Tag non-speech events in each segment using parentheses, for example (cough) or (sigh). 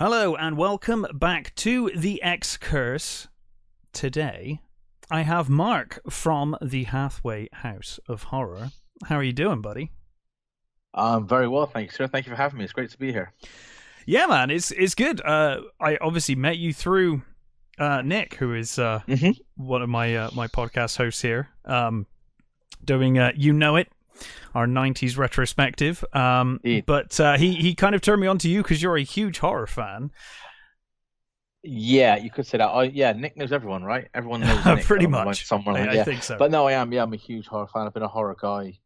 Hello and welcome back to the Excurse. Today, I have Marc from the Hathway House of Horror. How are you doing, buddy? Um, very well, thank you, sir. Thank you for having me. It's great to be here. Yeah, man, it's it's good. Uh, I obviously met you through uh, Nick, who is uh, Mhm. one of my uh, my podcast hosts here, um, doing uh, you know it, our '90s retrospective. Um, Indeed. but uh, he he kind of turned me on to you because you're a huge horror fan. Yeah, you could say that. I, yeah, Nick knows everyone, right? Everyone knows (laughs) Nick. Pretty much. Somewhere I, like, I yeah. think so. But no, I am. Yeah, I'm a huge horror fan. I've been a horror guy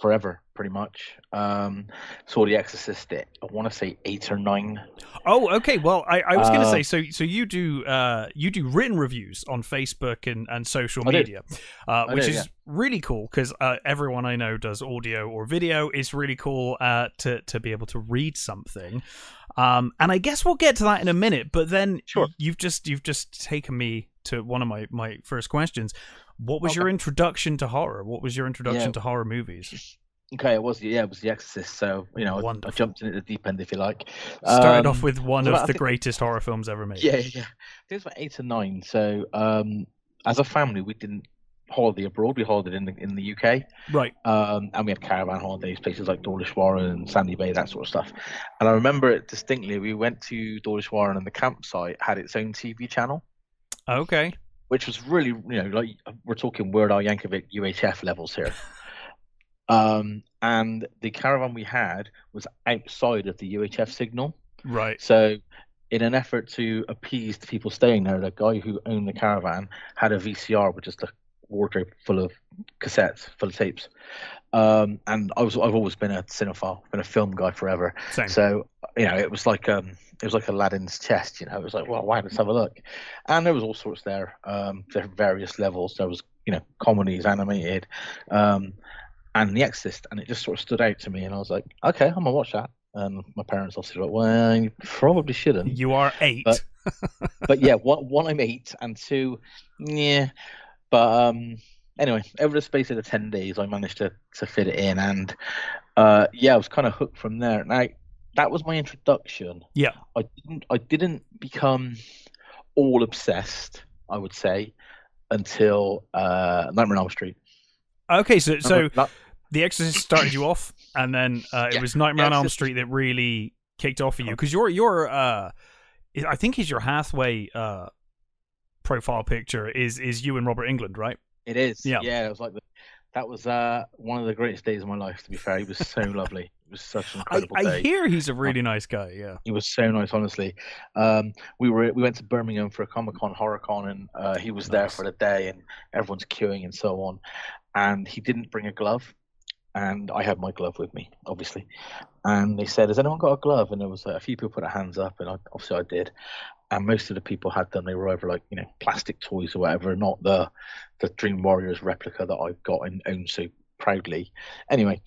forever, pretty much. Um, saw The Exorcist I want to say eight or nine. Oh, okay. Well, I, I was going to Uh, say so. So you do uh, you do written reviews on Facebook and, and social I media, uh, which do, is yeah. really cool because uh, everyone I know does audio or video. It's really cool uh, to to be able to read something. Um, and I guess we'll get to that in a minute. But then Sure. you've just you've just taken me to one of my my first questions. What was Okay. your introduction to horror? What was your introduction Yeah. to horror movies? Okay, it was yeah, it was The Exorcist. So you know, I, I jumped in at the deep end, if you like. Started Um, off with one of I the think- greatest horror films ever made. Yeah, yeah. yeah. I think it was about eight or nine. So um, as a family, we didn't holiday abroad. We holidayed in the in the UK. Right. um, and we had caravan holidays, places like Dawlish Warren and Sandy Bay, that sort of stuff. And I remember it distinctly. We went to Dawlish Warren, and the campsite had its own TV channel, Okay. Which was really, you know, like we're talking Weird Al Yankovic UHF levels here. (laughs) um, and the caravan we had was outside of the UHF signal, Right. so. In an effort to appease the people staying there, the guy who owned the caravan had a VCR, which is the wardrobe full of cassettes, full of tapes. Um, and I was I've always been a cinephile, been a film guy forever. Same. So you know, it was like um, it was like Aladdin's chest. You know, it was like, well, wow, let's have a look. And there was all sorts there. Um, there were various levels. There was you know comedies, animated, um, and The Exorcist, and it just sort of stood out to me. And I was like, okay, I'm gonna watch that. And my parents obviously were like, well, you probably shouldn't. You are eight. But- (laughs) but yeah, one, one I'm eight, and two, yeah. But um, anyway, over the space of the ten days, I managed to to fit it in, and uh, yeah, I was kind of hooked from there. Now that was my introduction. Yeah. I didn't I didn't become all obsessed. I would say until uh, Nightmare on Elm Street. okay, so so Not- The Exorcist started you off, and then uh, it Yeah, was Nightmare on Elm Exorcist- Street that really kicked off for you because your your uh, I think is your Hathway uh profile picture is is you and Robert Englund, right? It is. Yeah. Yeah. it was like the, that was uh, one of the greatest days of my life. To be fair, he was so (laughs) lovely. It was such an I, incredible I day. hear he's a really nice guy. Yeah. He was so nice, honestly. Um, we were we went to Birmingham for a Comic Con, HorrorCon, and uh, he was there for the day, and everyone's queuing and so on. And he didn't bring a glove, and I had my glove with me, obviously. And they said, "Has anyone got a glove?" And there was uh, a few people put their hands up, and I, obviously I did. And most of the people had them. They were either like you know plastic toys or whatever, not the the Dream Warriors replica that I've got and own so proudly. Anyway,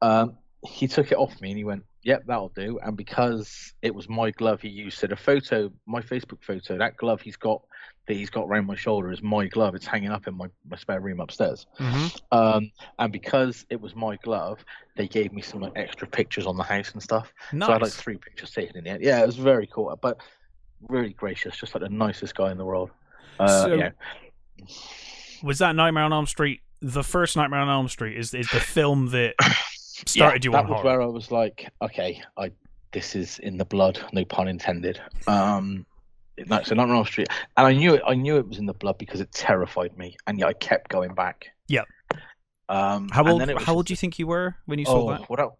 um, he took it off me and he went, "Yep, that'll do." And because it was my glove he used, so the photo, my Facebook photo, that glove he's got that he's got around my shoulder is my glove. It's hanging up in my, my spare room upstairs. hmm Um, and because it was my glove, they gave me some like extra pictures on the house and stuff. Nice. So I had like three pictures taken in the end. Yeah, it was very cool, but really gracious, just like the nicest guy in the world. Uh, So- yeah. was that Nightmare on Elm Street the first Nightmare on Elm Street? Is is the film that (coughs) started yeah, you that was horror? where I was like, okay, I this is in the blood, no pun intended. Um, no, so not on Elm Street, and I knew it. I knew it was in the blood because it terrified me, and yet I kept going back. Yep. Um, How old was how old do you think you were when you saw Oh, that? what else?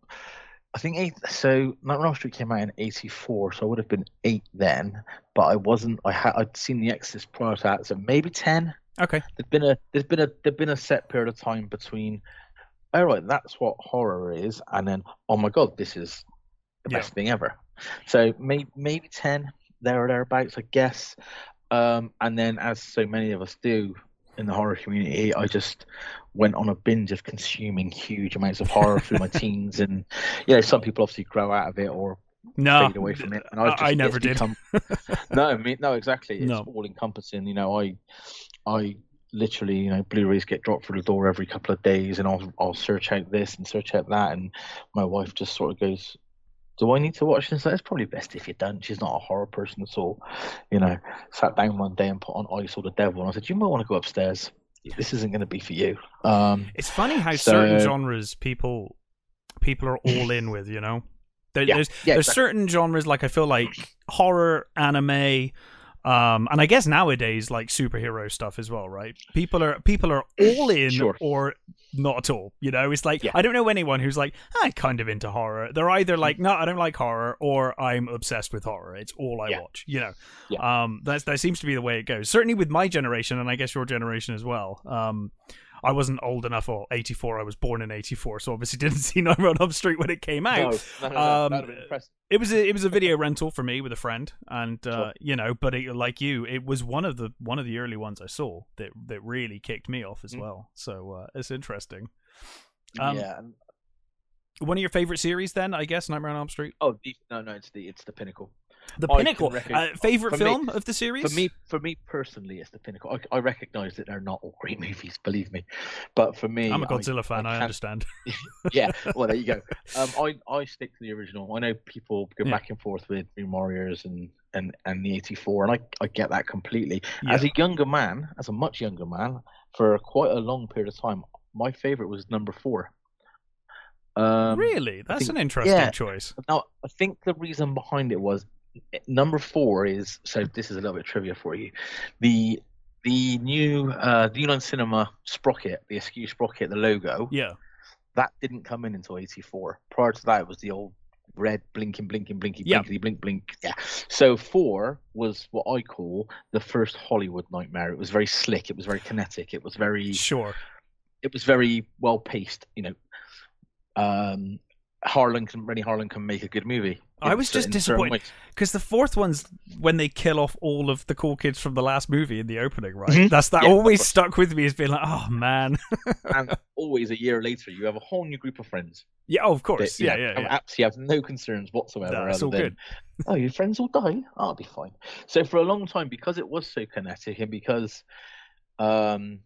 I think eight. So Nightmare on Elm Street came out in '84, so I would have been eight then. But I wasn't. I had. I'd seen The Exorcist prior to that, so maybe ten. Okay. There's been a. There's been a. There's been a set period of time between. All right, that's what horror is, and then oh my god, this is the Yeah. best thing ever. So maybe maybe ten there or thereabouts, I guess. Um, and then, as so many of us do in the horror community, I just went on a binge of consuming huge amounts of horror through my (laughs) teens, and you know, some people obviously grow out of it or No, fade away from it. And I- just, I never did. become- (laughs) no, I mean, no, exactly. It's No. all encompassing. You know, I, I literally, you know, Blu-rays get dropped through the door every couple of days, and I'll I'll search out this and search out that, and my wife just sort of goes, do I need to watch this? It's probably best if you don't. She's not a horror person at all. You know, sat down one day and put on I Saw the Devil, and I said, you might want to go upstairs. This isn't going to be for you. Um, It's funny how So- certain genres people people are all in with. You know, there, Yeah, there's yeah, there's exactly. certain genres like I feel like horror, anime, um, and I guess nowadays like superhero stuff as well. Right? People are people are (clears throat) all in Sure. or not at all. You know, it's like Yeah. I don't know anyone who's like I'm kind of into horror. They're either like no, I don't like horror, or I'm obsessed with horror. It's all I Yeah. watch. You know, Yeah. um, that's that seems to be the way it goes. Certainly with my generation, and I guess your generation as well. Um, I wasn't old enough, or 84. I was born in 84, so obviously (laughs) didn't see Nightmare on Elm Street when it came out. no, no, no, Um, that'd have been impressive. It was a, it was a (laughs) video rental for me with a friend, and uh, Sure. you know, but it, like you, it was one of the one of the early ones I saw that that really kicked me off as Mm. well. So uh, it's interesting. um, yeah. One of your favorite series, then, I guess, Nightmare on Elm Street, Oh, the, no, no, it's the it's the pinnacle. The I pinnacle. Uh, favorite for me- film of the series For me, for me personally, it's the pinnacle. I, I recognise that they're not all great (laughs) movies, believe me, but for me, I'm a Godzilla fan. I, can't- understand. (laughs) (laughs) yeah, well, there you go. Um, I I stick to the original. I know people go Yeah. back and forth with New Warriors and and and the '84, and I I get that completely. Yeah. As a younger man, as a much younger man, for quite a long period of time, my favorite was number four. Um, really, that's think- an interesting yeah. choice. Now, I think the reason behind it was number four is so. This is a little bit trivia for you. The the new uh, the New Line Cinema sprocket, the Askew sprocket, the logo, Yeah, that didn't come in until '84. Prior to that, it was the old red blinking, blinking, blinking, Yeah. blinkety, blink, blink. Yeah. So four was what I call the first Hollywood nightmare. It was very slick. It was very kinetic. It was very sure. it was very well paced. You know, um, Harlin can Renny Harlin can make a good movie. I was just disappointed. Because the fourth one's when they kill off all of the cool kids from the last movie in the opening, right? Mhm. That's that Yeah, always stuck with me as being like, oh man, (laughs) and always a year later, you have a whole new group of friends. yeah, oh, of course, you yeah, know, yeah, have yeah. Absolutely have no concerns whatsoever. No, it's other all than, good. (laughs) Oh, your friends will die. Oh, I'll be fine. So for a long time, because it was so kinetic, and because um,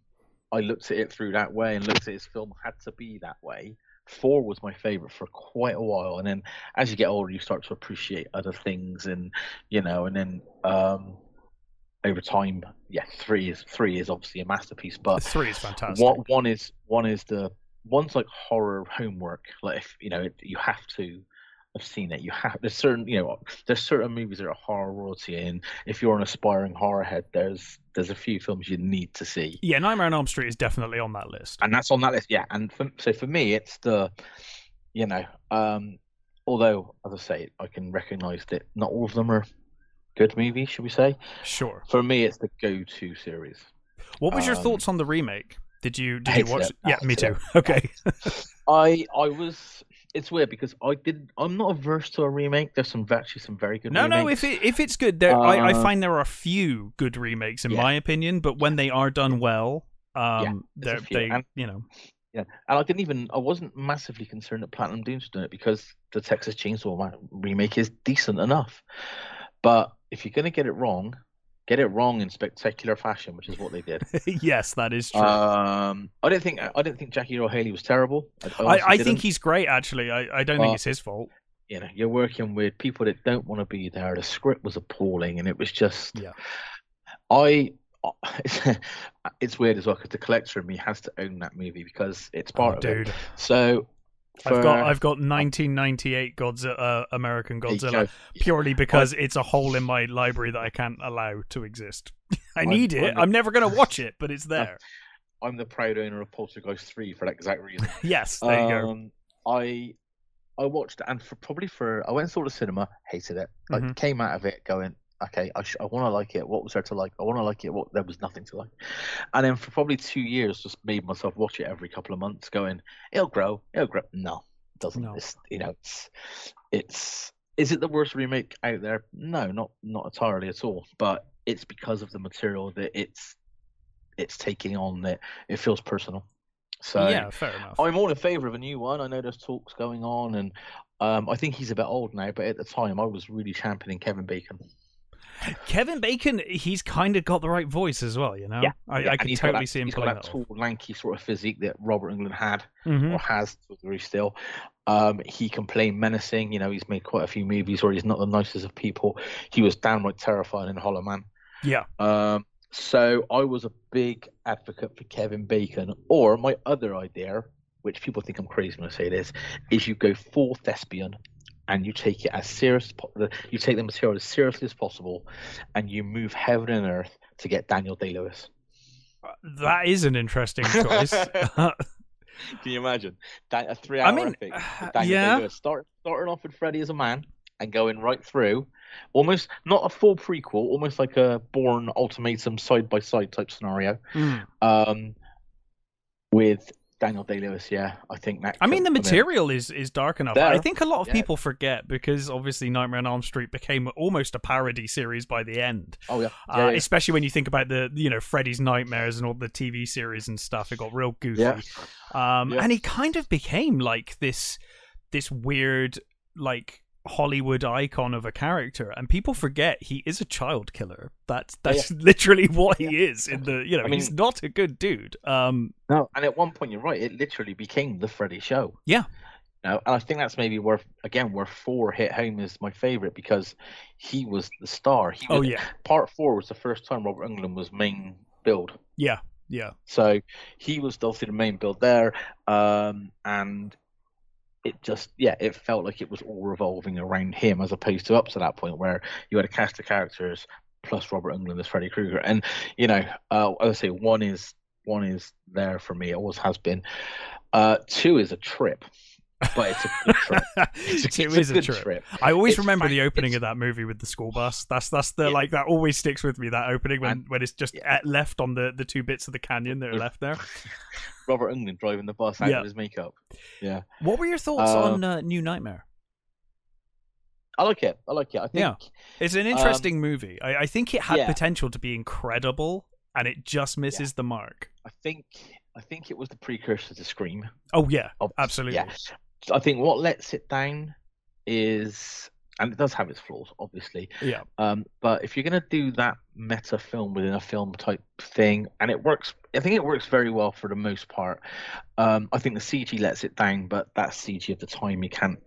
I looked at it through that way, and looked at his film had to be that way. Four was my favorite for quite a while, and then as you get older, you start to appreciate other things, and you know, and then um, over time, yeah, three is three is obviously a masterpiece, but Three is fantastic. one one is one is the one's like horror homework. Like if you know, you have to have seen it. You have there's certain you know there's certain movies that are horror royalty, and if you're an aspiring horror head, there's there's a few films you need to see, Yeah, Nightmare on Elm Street is definitely on that list. and that's on that list. Yeah, and for, so for me, it's the you know, um, although as I say, I can recognise that not all of them are good movies. Should we say? Sure. For me, it's the go-to series. What was your Um, thoughts on the remake? Did you did you watch? it. Yeah, me too. (laughs) Okay. I I was. It's weird because I didn't. I'm not averse to a remake. There's some actually some very good. No, no. If it if it's good, there I, I Uh, find there are a few good remakes in yeah. my opinion. But when they are done well, um, there's they're a few, they and- you know Yeah, and I didn't even. I wasn't massively concerned that Platinum Dunes doing it because the Texas Chainsaw Ma- remake is decent enough. But if you're gonna get it wrong, get it wrong in spectacular fashion, which is what they did. (laughs) yes, that is true. um, I didn't think. I didn't think Jackie Earle Haley was terrible. I, I, I think he's great. Actually, I, I don't think it's his fault. you know you're working with people that don't want to be there. The script was appalling, and it was just. Yeah. I. (laughs) It's weird as well because the collector in me has to own that movie because it's part Oh, of it. dude, So I've got I've got 1998 Godzilla, uh, American Godzilla go. purely because it's a hole in my library that I can't allow to exist. (laughs) I I'm- need it. I'm- I'm never going to watch it, but it's there. I'm the proud owner of Poltergeist 3 for that exact reason. (laughs) Yes, there you go. um, I I watched it and for probably for I went and saw the cinema, hated it. Like Mhm. came out of it going, okay, I sh- I want to like it. What was there to like? I want to like it. What there was nothing to like. And then for probably two years, just made myself watch it every couple of months, going, it'll grow, it'll grow. No, it doesn't. No. It's, you know, it's it's. Is it the worst remake out there? No, not not entirely at all. But it's because of the material that it's it's taking on that it feels personal. So yeah, fair enough. I'm all in favour of a new one. I know there's talks going on, and um, I think he's a bit old now. But at the time, I was really championing Kevin Bacon. Kevin Bacon, he's kind of got the right voice as well. You know, Yeah, I, Yeah, I can totally that- see him He's got that that tall, lanky sort of physique that Robert Englund had Mhm. or has to a degree still. Um, he can play menacing. You know, he's made quite a few movies where he's not the nicest of people. He was downright terrifying in Hollow Man. Yeah. Um, so I was a big advocate for Kevin Bacon. Or my other idea, which people think I'm crazy when I say this, is you go full thespian and you take it as serious. You take the material as seriously as possible, and you move heaven and earth to get Daniel Day Lewis. That is an interesting (laughs) choice. (laughs) Can you imagine that a three-hour I mean, epic? Daniel yeah. Day Lewis start, starting off with Freddy as a man and going right through, almost not a full prequel, almost like a Bourne Ultimatum side by side type scenario. Mm. Um, with Daniel Day Lewis, yeah, I think that. I mean, the material is is dark enough. There. I think a lot of yeah. people forget because obviously Nightmare on Elm Street became almost a parody series by the end. Oh yeah, yeah, uh, yeah. especially when you think about the you know Freddy's Nightmares and all the TV series and stuff. It got real goofy, yeah. Um, and he kind of became like this this weird like Hollywood icon of a character, and people forget he is a child killer. That's that's yeah. (laughs) literally what he is in the. You know, I mean, he's not a good dude. Um, no, and at one point you're right. It literally became the Freddy show. Yeah. You know, and I think that's maybe where again where four hit home is my favorite because he was the star. He oh, was, oh yeah. Part four was the first time Robert Englund was main billed. Yeah. Yeah. So he was obviously the main build there, um, and it just yeah it felt like it was all revolving around him as opposed to up to that point where you had a cast of characters plus Robert Englund as Freddy Krueger. And you know uh, I say one is one is there for me always has been. Uh, two is a trip but it's a good trip. (laughs) It's a, it is a, a trip. trip. I always it's remember the opening of that movie with the school bus. That's that's the yeah. like that always sticks with me. That opening when, and, when it's just yeah. left on the the two bits of the canyon that are left there. (laughs) Robert Englund driving the bus out yeah. of his makeup. Yeah. What were your thoughts uh, on uh, New Nightmare? I like it. I like it. I think yeah, it's an interesting um, movie. I, I, think it had potential to be incredible, and it just misses the mark. I think I think it was the precursor to Scream. Oh yeah, absolutely. Yeah. I think what lets it down is, and it does have its flaws, obviously. Yeah. Um, but if you're gonna do that meta film within a film type thing, and it works, I think it works very well for the most part. Um, I think the CG lets it down, but that CG of the time you can't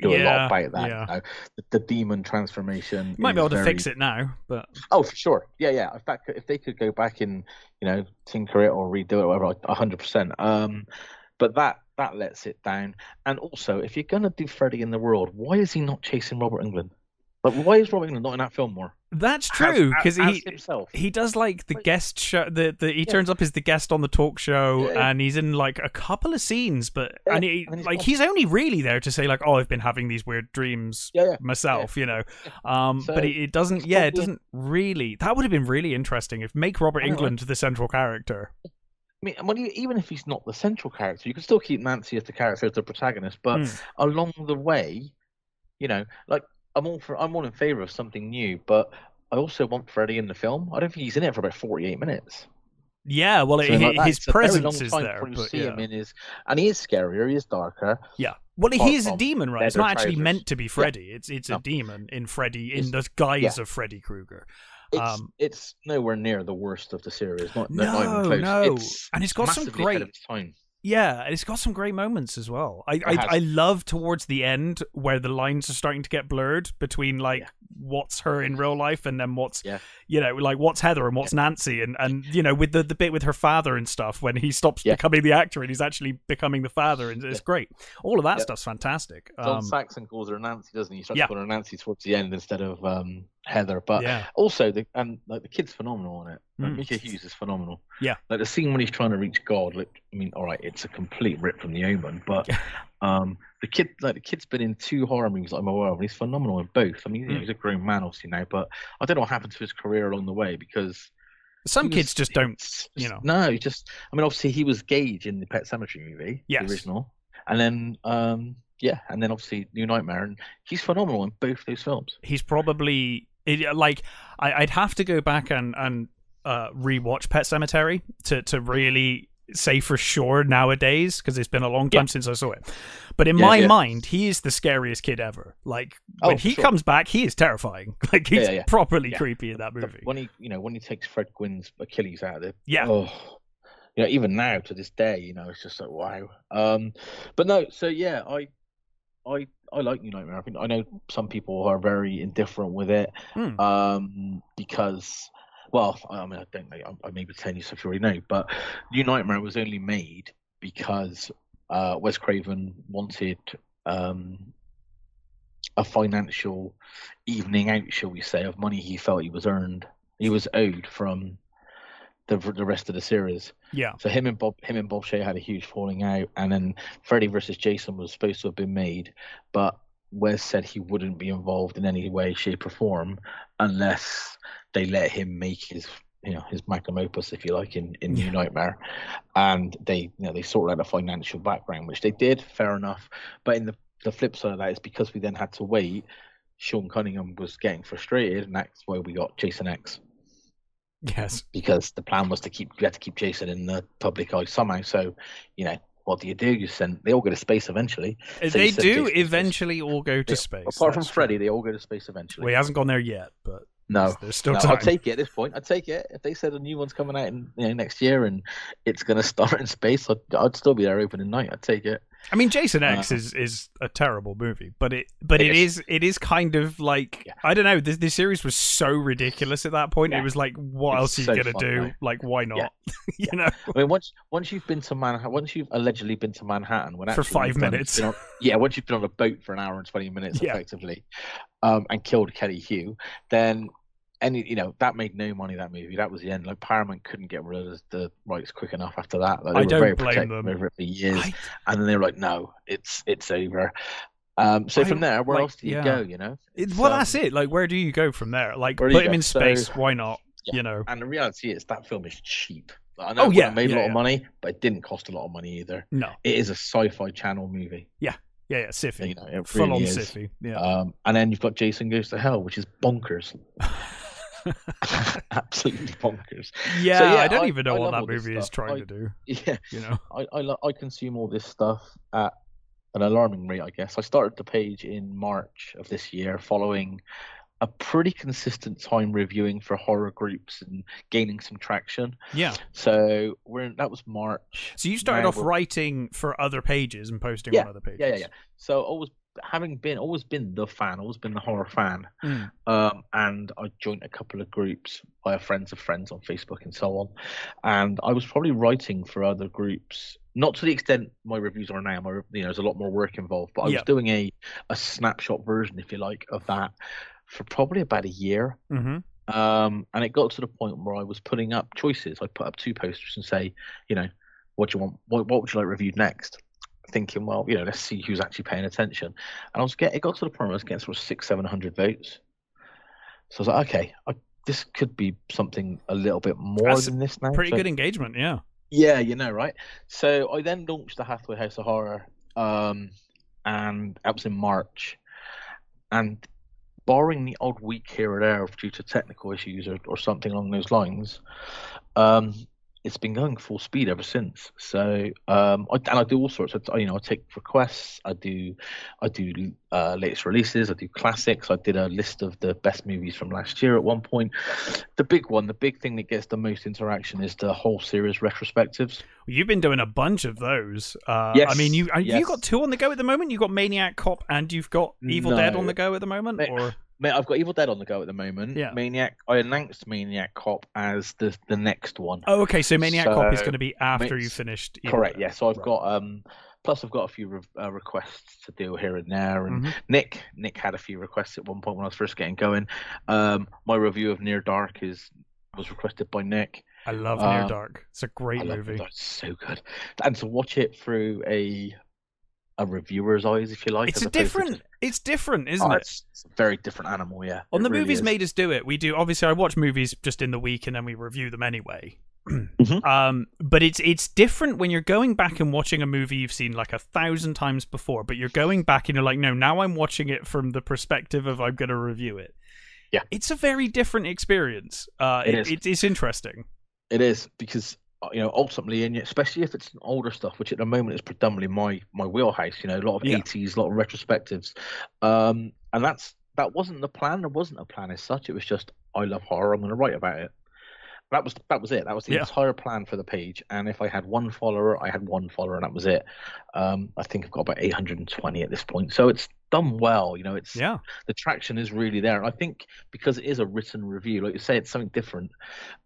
do yeah, a lot about that. Yeah. You know? the, the, demon transformation. You might be able very... to fix it now, but oh, for sure, yeah, yeah. In fact, if they could go back and you know tinker it or redo it, or whatever, hundred percent. Um, but that that lets it down. And also, if you're gonna do Freddy in the world, why is he not chasing Robert Englund? Like, why is Robert Englund not in that film more? That's true because he himself. he does like the guest show. The, the he yeah. turns up as the guest on the talk show, yeah. and he's in like a couple of scenes. But yeah. and, he, and he's like gone. he's only really there to say like, oh, I've been having these weird dreams myself, you know. Um, so, but it, it doesn't. Yeah, it doesn't really. That would have been really interesting if make Robert Englund the central character. I mean, even if he's not the central character, you can still keep Nancy as the character, as the protagonist. But mm. along the way, you know, like I'm all for, I'm all in favor of something new, but I also want Freddy in the film. I don't think he's in it for about 48 minutes. Yeah, well, so like his presence is there. You see yeah. him in his, and he is scarier. He is darker. Yeah. Well, he is a demon, right? It's not actually trousers. meant to be Freddy. Yeah. It's it's no. a demon in Freddy in the guise yeah. of Freddy Krueger. It's, um, it's nowhere near the worst of the series. Not, no, not even close. no, it's and it's got some great. Yeah, it's got some great moments as well. I I, I, love towards the end where the lines are starting to get blurred between like yeah. what's her in real life and then what's yeah. you know like what's Heather and what's yeah. Nancy and and you know with the the bit with her father and stuff when he stops becoming the actor and he's actually becoming the father and it's great. All of that stuff's fantastic. John um, Saxon calls her Nancy, doesn't he? He starts calling her Nancy towards the end instead of um, Heather. But yeah. also the and like the kid's phenomenal on it. Like, mm. Miko Hughes is phenomenal. Yeah. Like the scene when he's trying to reach God, like I mean, all right, it's a complete rip from the omen, but um the kid like the kid's been in two horror movies I'm aware of, and he's phenomenal in both. I mean, mm. he's a grown man obviously now, but I don't know what happened to his career along the way because some was, kids just don't, you know. No, just I mean, obviously he was Gage in the Pet Sematary movie, yes. the original, and then um yeah, and then obviously New Nightmare, and he's phenomenal in both those films. He's probably it, like I, would have to go back and and uh, rewatch Pet Sematary to to really say for sure nowadays because it's been a long time yeah. since I saw it. But in yeah, my yeah. mind, he is the scariest kid ever. Like oh, when he sure. comes back, he is terrifying. (laughs) Like he's properly creepy in that movie. When he, you know, when he takes Fred Gwynne's Achilles out of it, yeah. Oh, you know, even now to this day, you know, it's just like wow. Um, but no, so yeah, I I I like New Nightmare. I think I know some people are very indifferent with it Hmm. um, because, well, I mean, I don't know. I, I may be telling you stuff you already know, but New Nightmare was only made because uh, Wes Craven wanted um, a financial evening out, shall we say, of money he felt he was earned, he was owed from the the rest of the series. Yeah. So him and Bob, him and Bob Shaye had a huge falling out, and then Freddy versus Jason was supposed to have been made, but Wes said he wouldn't be involved in any way, shape, or form unless they let him make his, you know, his magnum opus, if you like, in, in New Nightmare, and they, you know, they sorted out a financial background, which they did, fair enough. But in the the flip side of that is because we then had to wait. Sean Cunningham was getting frustrated, and that's why we got Jason X Yes. because the plan was to keep you had to keep Jason in the public eye somehow. So, you know, what do you do? You send they all go to space eventually. Uh, so they do Jason eventually all go to space. Apart from Freddy, true. they all go to space eventually. Well, he hasn't gone there yet, but no, there's still no, time. I'll take it at this point. I'd take it if they said a new one's coming out in you know, next year and it's going (laughs) to start in space. I'd, I'd still be there opening night. I'd take it. I mean, Jason X Uh, is is a terrible movie, but it but It it is. is it is kind of like Yeah. I don't know. This this series was so ridiculous at that point. It was like, what It's else are you so gonna fun, do? right? Like, why not? Yeah. (laughs) you know, I mean, once once you've been to Manhattan, once you've allegedly been to Manhattan, when For five minutes. on- yeah, once you've been on a boat for an hour and twenty minutes, (laughs) Yeah. effectively, um, and killed Kelly Hu, then any you know that made no money. That movie, that was the end. Like Paramount couldn't get rid of the rights quick enough after that. Like, they I were don't very blame them. over it for years, I, and then they were like, no, it's it's over. Um, so I- from there, where like, else do you yeah. go? You know, it, well, that's it. Like, where do you go from there? Like, put him go? in So- space. Why not? Yeah. You know, and the reality is that film is cheap. I know Oh, it yeah, made a lot yeah. of money, but it didn't cost a lot of money either. no, It is a sci-fi channel movie. yeah, yeah, Syfy, You know, it full really on is. Syfy. Yeah. Um, and then you've got Jason Goes to Hell, which is bonkers, (laughs) (laughs) absolutely bonkers. yeah, yeah, I don't I- even know I what that movie is trying I- to do. Yeah, You know, I I, lo- I consume all this stuff at an alarming rate, I guess. I started the page in March of this year, following a pretty consistent time reviewing for horror groups and gaining some traction. yeah. So we're in, that was March. So you started Now off writing for other pages and posting Yeah, on other pages. Yeah, yeah, yeah. So always having been always been the fan, always been the horror fan. Mm. Um, and I joined a couple of groups via friends of friends on Facebook and so on. And I was probably writing for other groups, not to the extent my reviews are now. My, you know, there's a lot more work involved, but I Yeah. was doing a a snapshot version, if you like, of that for probably about a year. hmm Um, and it got to the point where I was putting up choices. I'd put up two posters and say, you know, what do you want? What, what would you like reviewed next? Thinking, well, you know, let's see who's actually paying attention. And I was getting, it got to the point where I was getting sort of six, seven hundred votes. So I was like, okay, I, this could be something a little bit more That's than this now. Pretty So- good engagement, yeah. yeah, you know, right? So I then launched the Hathway House of Horror, um, and that was in March. And barring the odd week here or there due to technical issues or, or something along those lines, um, it's been going full speed ever since. So, um, I, and I do all sorts. Of, you know, I take requests. I do, I do uh, latest releases. I do classics. I did a list of the best movies from last year at one point. The big one, the big thing that gets the most interaction is the whole series retrospectives. You've been doing a bunch of those. Uh, Yes, I mean, you you yes. got two on the go at the moment. You've got Maniac Cop and you've got Evil Dead on the go at the moment. Or Mate, I've got Evil Dead on the go at the moment. Yeah. Maniac. I announced Maniac Cop as the the next one. oh, okay. So Maniac Cop is going to be after you finished. Evil Correct. Dead. Yeah. So I've Right. got um. Plus, I've got a few re- uh, requests to do here and there, and Mhm. Nick Nick had a few requests at one point when I was first getting going. Um, my review of Near Dark is was requested by Nick. I love Near Um, Dark. It's a great I movie. It's so good, and to watch it through a a reviewer's eyes, if you like. It's a opposed to different. It's different, isn't oh, it? it's, it's a very different animal. Yeah. On it the really movies is. made us do it. We do. Obviously, I watch movies just in the week and then we review them anyway. (clears throat) Mhm. Um, but it's it's different when you're going back and watching a movie you've seen like a thousand times before, but you're going back and you're like, no, now I'm watching it from the perspective of I'm going to review it. Yeah. it's a very different experience. Uh, It it, is. it, it's interesting. It is because you know ultimately, and especially if it's older stuff, which at the moment is predominantly my my wheelhouse. You know, a lot of Yeah. eighties, a lot of retrospectives, um, and that's that wasn't the plan. There wasn't a plan as such. It was just I love horror. I'm going to write about it. that was that was it. That was the yeah. entire plan for the page. And if I had one follower, I had one follower, and that was it. Um, I think I've got about 820 at this point, so it's done well. You know, it's yeah. The traction is really there, and I think because it is a written review, like you say, it's something different.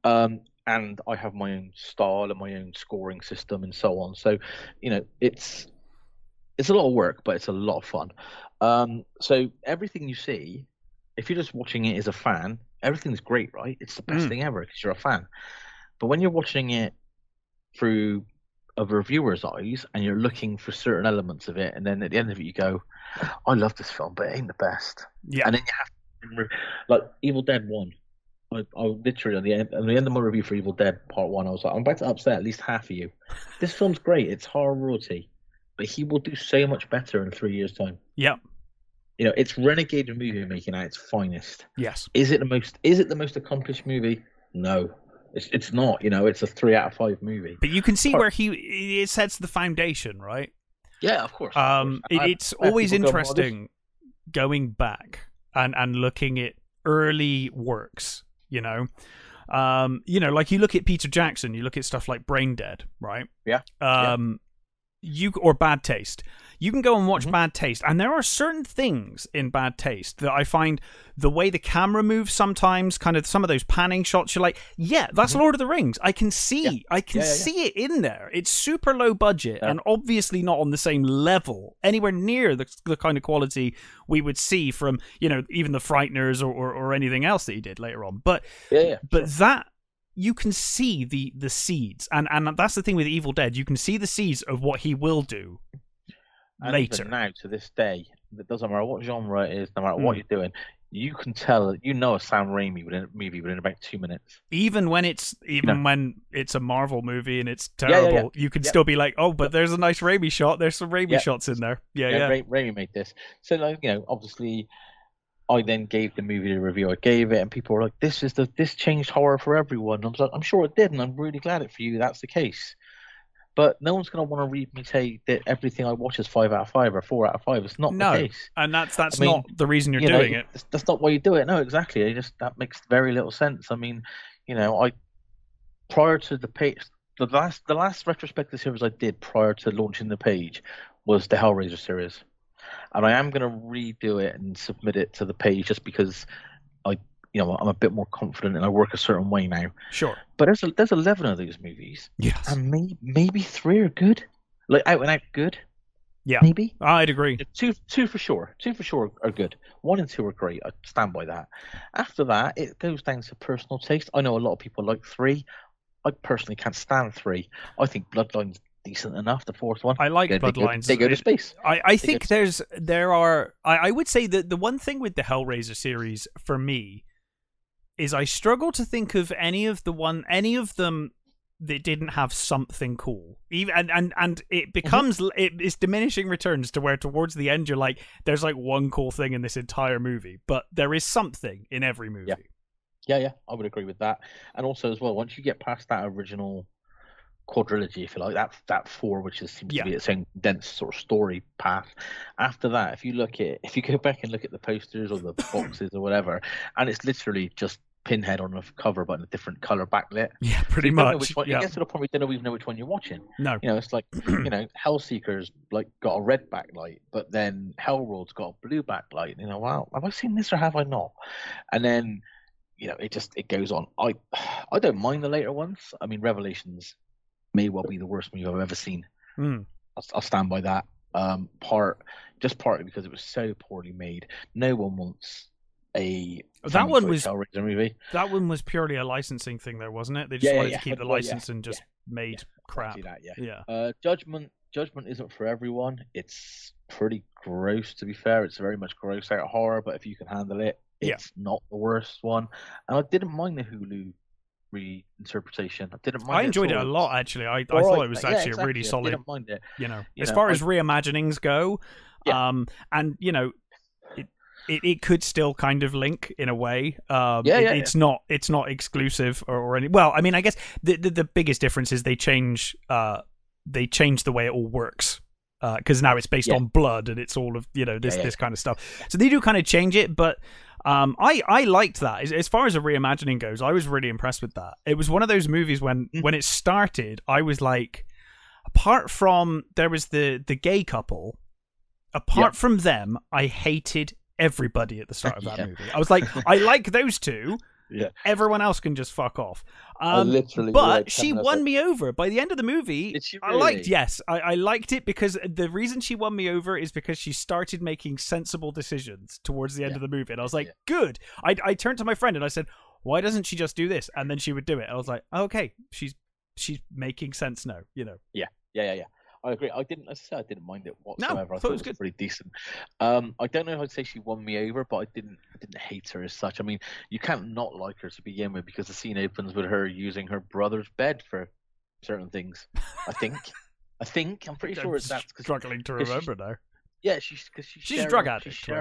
Um, and I have my own style and my own scoring system and so on. So, you know, it's it's a lot of work, but it's a lot of fun. Um, so everything you see, if you're just watching it as a fan, everything's great, right? It's the best mm. thing ever because you're a fan. But when you're watching it through a reviewer's eyes and you're looking for certain elements of it, and then at the end of it you go, "I love this film, but it ain't the best." Yeah. And then you have to, like Evil Dead One. I, I literally on the end, on the end of my review for Evil Dead Part One, I was like, "I'm about to upset at least half of you." This film's great. It's horror royalty, but he will do so much better in three years' time. Yep you know, it's renegade movie making at its finest. Yes. Is it the most? Is it the most accomplished movie? No, it's it's not. You know, it's a three out of five movie. But you can see Part- where he it sets the foundation, right? Yeah, of course. Um, of course. It, it's I, always interesting going back and and looking at early works. You know, um, you know, like you look at Peter Jackson, you look at stuff like Brain Dead, right? Yeah. Um, yeah. You or Bad Taste you can go and watch mm-hmm. Bad Taste, and there are certain things in Bad Taste that I find the way the camera moves sometimes, kind of some of those panning shots, you're like, yeah, that's mm-hmm. Lord of the Rings. I can see, yeah. I can yeah, yeah, see it in there. It's super low budget and obviously not on the same level, anywhere near the, the kind of quality we would see from, you know, even the Frighteners or, or, or anything else that he did later on. But, yeah, but sure. that you can see the the seeds and and that's the thing with evil dead you can see the seeds of what he will do and later. Now, to this day, it doesn't matter what genre it is, no matter mm. what hmm. you're doing, you can tell, you know, a Sam Raimi within a movie within about two minutes. Even when it's even when it's a Marvel movie and it's terrible, yeah, yeah, yeah. you can still be like, oh, but there's a nice Raimi shot. There's some Raimi shots in there. Yeah, yeah. Ra- Raimi made this, so like you know, obviously. I then gave the movie the review I gave it, and people were like, "This is the this changed horror for everyone." And I was like, "I'm sure it did, and I'm really glad it for you. That's the case." But no one's going to want to read me say that everything I watch is five out of five or four out of five. It's not no, the case. and that's that's I mean, not the reason you're you doing it. That's not why you do it. No, exactly. It just that makes very little sense. I mean, you know, I prior to the page, the last the last retrospective series I did prior to launching the page was the Hellraiser series, and I am going to redo it and submit it to the page just because I you know I'm a bit more confident and I work a certain way now. Sure. But there's a, there's eleven of these movies. Yes. And maybe maybe three are good, like out and out good. Yeah. Maybe. I'd agree. Two two for sure. Two for sure are good. One and two are great. I stand by that. After that, it goes down to personal taste. I know a lot of people like three. I personally can't stand three. I think Bloodlines decent enough. The fourth one, I like Bloodlines. They go, to space. I, I think there's there are. I, I would say that the one thing with the Hellraiser series for me is I struggle to think of any of the one any of them that didn't have something cool. Even and and, and it mm-hmm. becomes mm-hmm. it, it's diminishing returns to where towards the end you're like there's like one cool thing in this entire movie, but there is something in every movie. Yeah. Yeah, yeah, I would agree with that. And also as well, once you get past that original quadrilogy, if you like, that that four, which is, seems yeah. to be its own dense sort of story path. After that, if you look at if you go back and look at the posters or the (laughs) boxes or whatever, and it's literally just pinhead on a cover but in a different color backlit. (laughs) Yeah, pretty so much. Which one, yeah. You get to the point where you don't even know which one you're watching. No. You know, it's like (clears throat) you know, Hellseekers like got a red backlight, but then Hellworld's got a blue backlight. You know, wow, have I seen this or have I not? And then you know, it just it goes on. I (sighs) I don't mind the later ones. I mean, Revelations may well be the worst movie I've ever seen. Mm. I'll, I'll, stand by that. Um, part just partly because it was so poorly made. No one wants a that one was movie. That one was purely a licensing thing, though, wasn't it? They just yeah, wanted yeah, to keep the license and just made crap. That, yeah. yeah. Uh, Judgment Judgment isn't for everyone. It's pretty gross, to be fair. It's very much gross out horror, but if you can handle it, it's not the worst one. And I didn't mind the Hulu reinterpretation. I didn't mind. I enjoyed it, it, a lot actually. I, I thought it was actually yeah, exactly. a really solid. I didn't mind it. You know, you as know, far I, as reimaginings go, yeah. um, and you know, it, it, it could still kind of link in a way. Um, yeah, yeah, it, it's not it's not exclusive or, or, any. Well, I mean, I guess the, the, the biggest difference is they change uh they change the way it all works because uh, now it's based yeah. on blood and it's all of you know this yeah, yeah. this kind of stuff. So they do kind of change it, but Um, I I liked that. As, as, far as a reimagining goes, I was really impressed with that. It was one of those movies when mm. when it started, I was like, apart from there was the the gay couple, apart yep. from them, I hated everybody at the start of that (laughs) yeah. movie. I was like, I like those two. Yeah. Everyone else can just fuck off. Um, literally, but she won me over by the end of the movie. Really? I liked, yes, I, I, liked it because the reason she won me over is because she started making sensible decisions towards the end yeah. of the movie, and I was like, yeah. good. I, I turned to my friend and I said, why doesn't she just do this? And then she would do it. I was like, okay, she's she's making sense now. You know. Yeah, yeah, yeah, yeah. I agree. I didn't. As I said, I didn't mind it whatsoever. No, I, thought I thought it was, pretty decent. Um, I don't know if I'd say she won me over, but I didn't. I didn't hate her as such. I mean, you can't not like her to begin with because the scene opens with her using her brother's bed for certain things. I think. (laughs) I think. I'm pretty sure it's that. Struggling to remember now. Yeah, she's because she's she's drug addict. She's?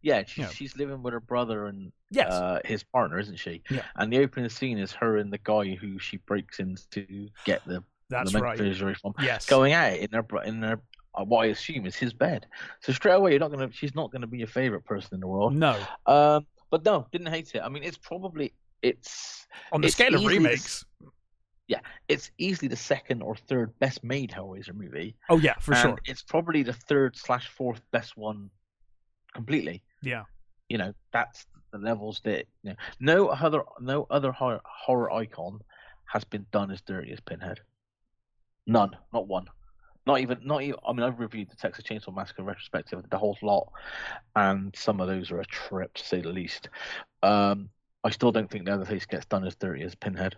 Yeah, she's, yeah. she's living with her brother and yes. uh, his partner, isn't she? Yeah. And the opening scene is her and the guy who she breaks into to get the that's the right. from yes. going out in their in their what I assume is his bed. So straight away, you're not gonna. She's not gonna be your favorite person in the world. No. Um, but no, didn't hate it. I mean, it's probably it's on the it's scale of remakes. The, yeah, it's easily the second or third best made Hellraiser movie. Oh yeah, for and sure. It's probably the third slash fourth best one, completely. Yeah. You know, that's the levels that you know. No other no other horror, horror icon has been done as dirty as Pinhead. None, not one. Not even, not even. I mean, I've reviewed the Texas Chainsaw Massacre retrospective, the whole lot, and some of those are a trip to say the least. Um, I still don't think the other Leatherface gets done as dirty as Pinhead.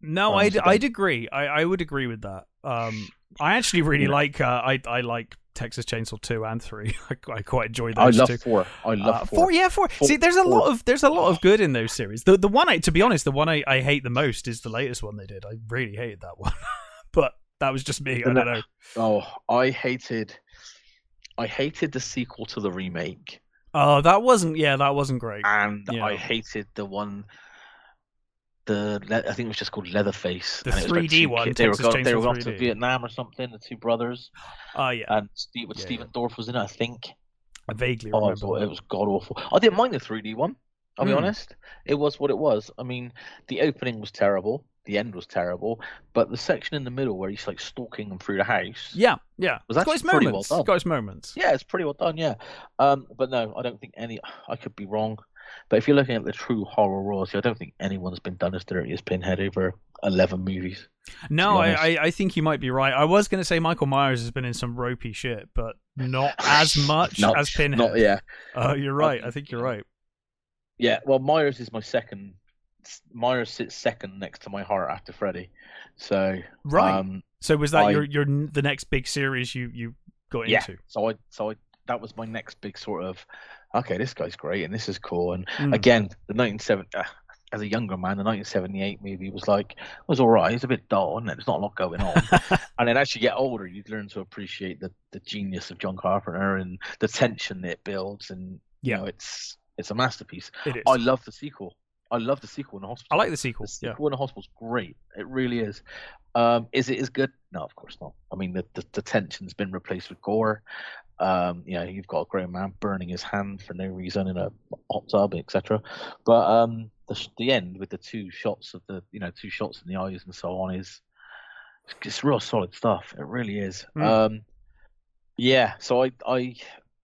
No, I'd, I'd agree. I, I would agree with that. Um, I actually really yeah. like. Uh, I I like Texas Chainsaw two and three. (laughs) I, I quite enjoy those. I love two. four. I love uh, four. four. Yeah, four. four. See, there's a four. lot of there's a lot of good in those series. The the one I, to be honest, the one I, I hate the most is the latest one they did. I really hated that one. (laughs) but that was just me. I don't know. Oh, I hated, I hated the sequel to the remake. Oh, that wasn't. Yeah, that wasn't great. And yeah. I hated the one. The I think it was just called Leatherface. The 3D one. They were, going, they were off to Vietnam or something. The two brothers. Oh yeah. And Steve, yeah, Stephen yeah. Dorff was in it, I think. I vaguely oh, remember. it was god awful. I didn't mind the 3D one. I'll be mm. honest. It was what it was. I mean, the opening was terrible the end was terrible, but the section in the middle where he's like stalking them through the house. Yeah, yeah, was it's pretty moments. well done. It's got its moments. Yeah, it's pretty well done. Yeah, um, but no, I don't think any. I could be wrong, but if you're looking at the true horror royalty, I don't think anyone's been done as dirty as Pinhead over eleven movies. No, I, I, I think you might be right. I was going to say Michael Myers has been in some ropey shit, but not (laughs) as much not, as Pinhead. Not, yeah. Uh, you're right. I think you're right. Yeah, well, Myers is my second Myers sits second next to my heart after Freddy. So right. Um, so was that I, your your the next big series you you got yeah, into? So I so I that was my next big sort of okay, this guy's great and this is cool. And mm. again, the 1970 uh, as a younger man, the 1978 movie was like was all right. It's a bit dull, and there's not a lot going on. (laughs) and then as you get older, you learn to appreciate the the genius of John Carpenter and the tension that it builds. And you know, it's it's a masterpiece. It is. I love the sequel. I love the sequel in the hospital. I like the sequel. The sequel yeah. in the hospital's great. It really is. Um, is it as good? No, of course not. I mean, the, the, the tension's been replaced with gore. Um, you know, you've got a grown man burning his hand for no reason in a hot tub, etc. But um, the the end with the two shots of the you know two shots in the eyes and so on is it's real solid stuff. It really is. Mm. Um, yeah. So I I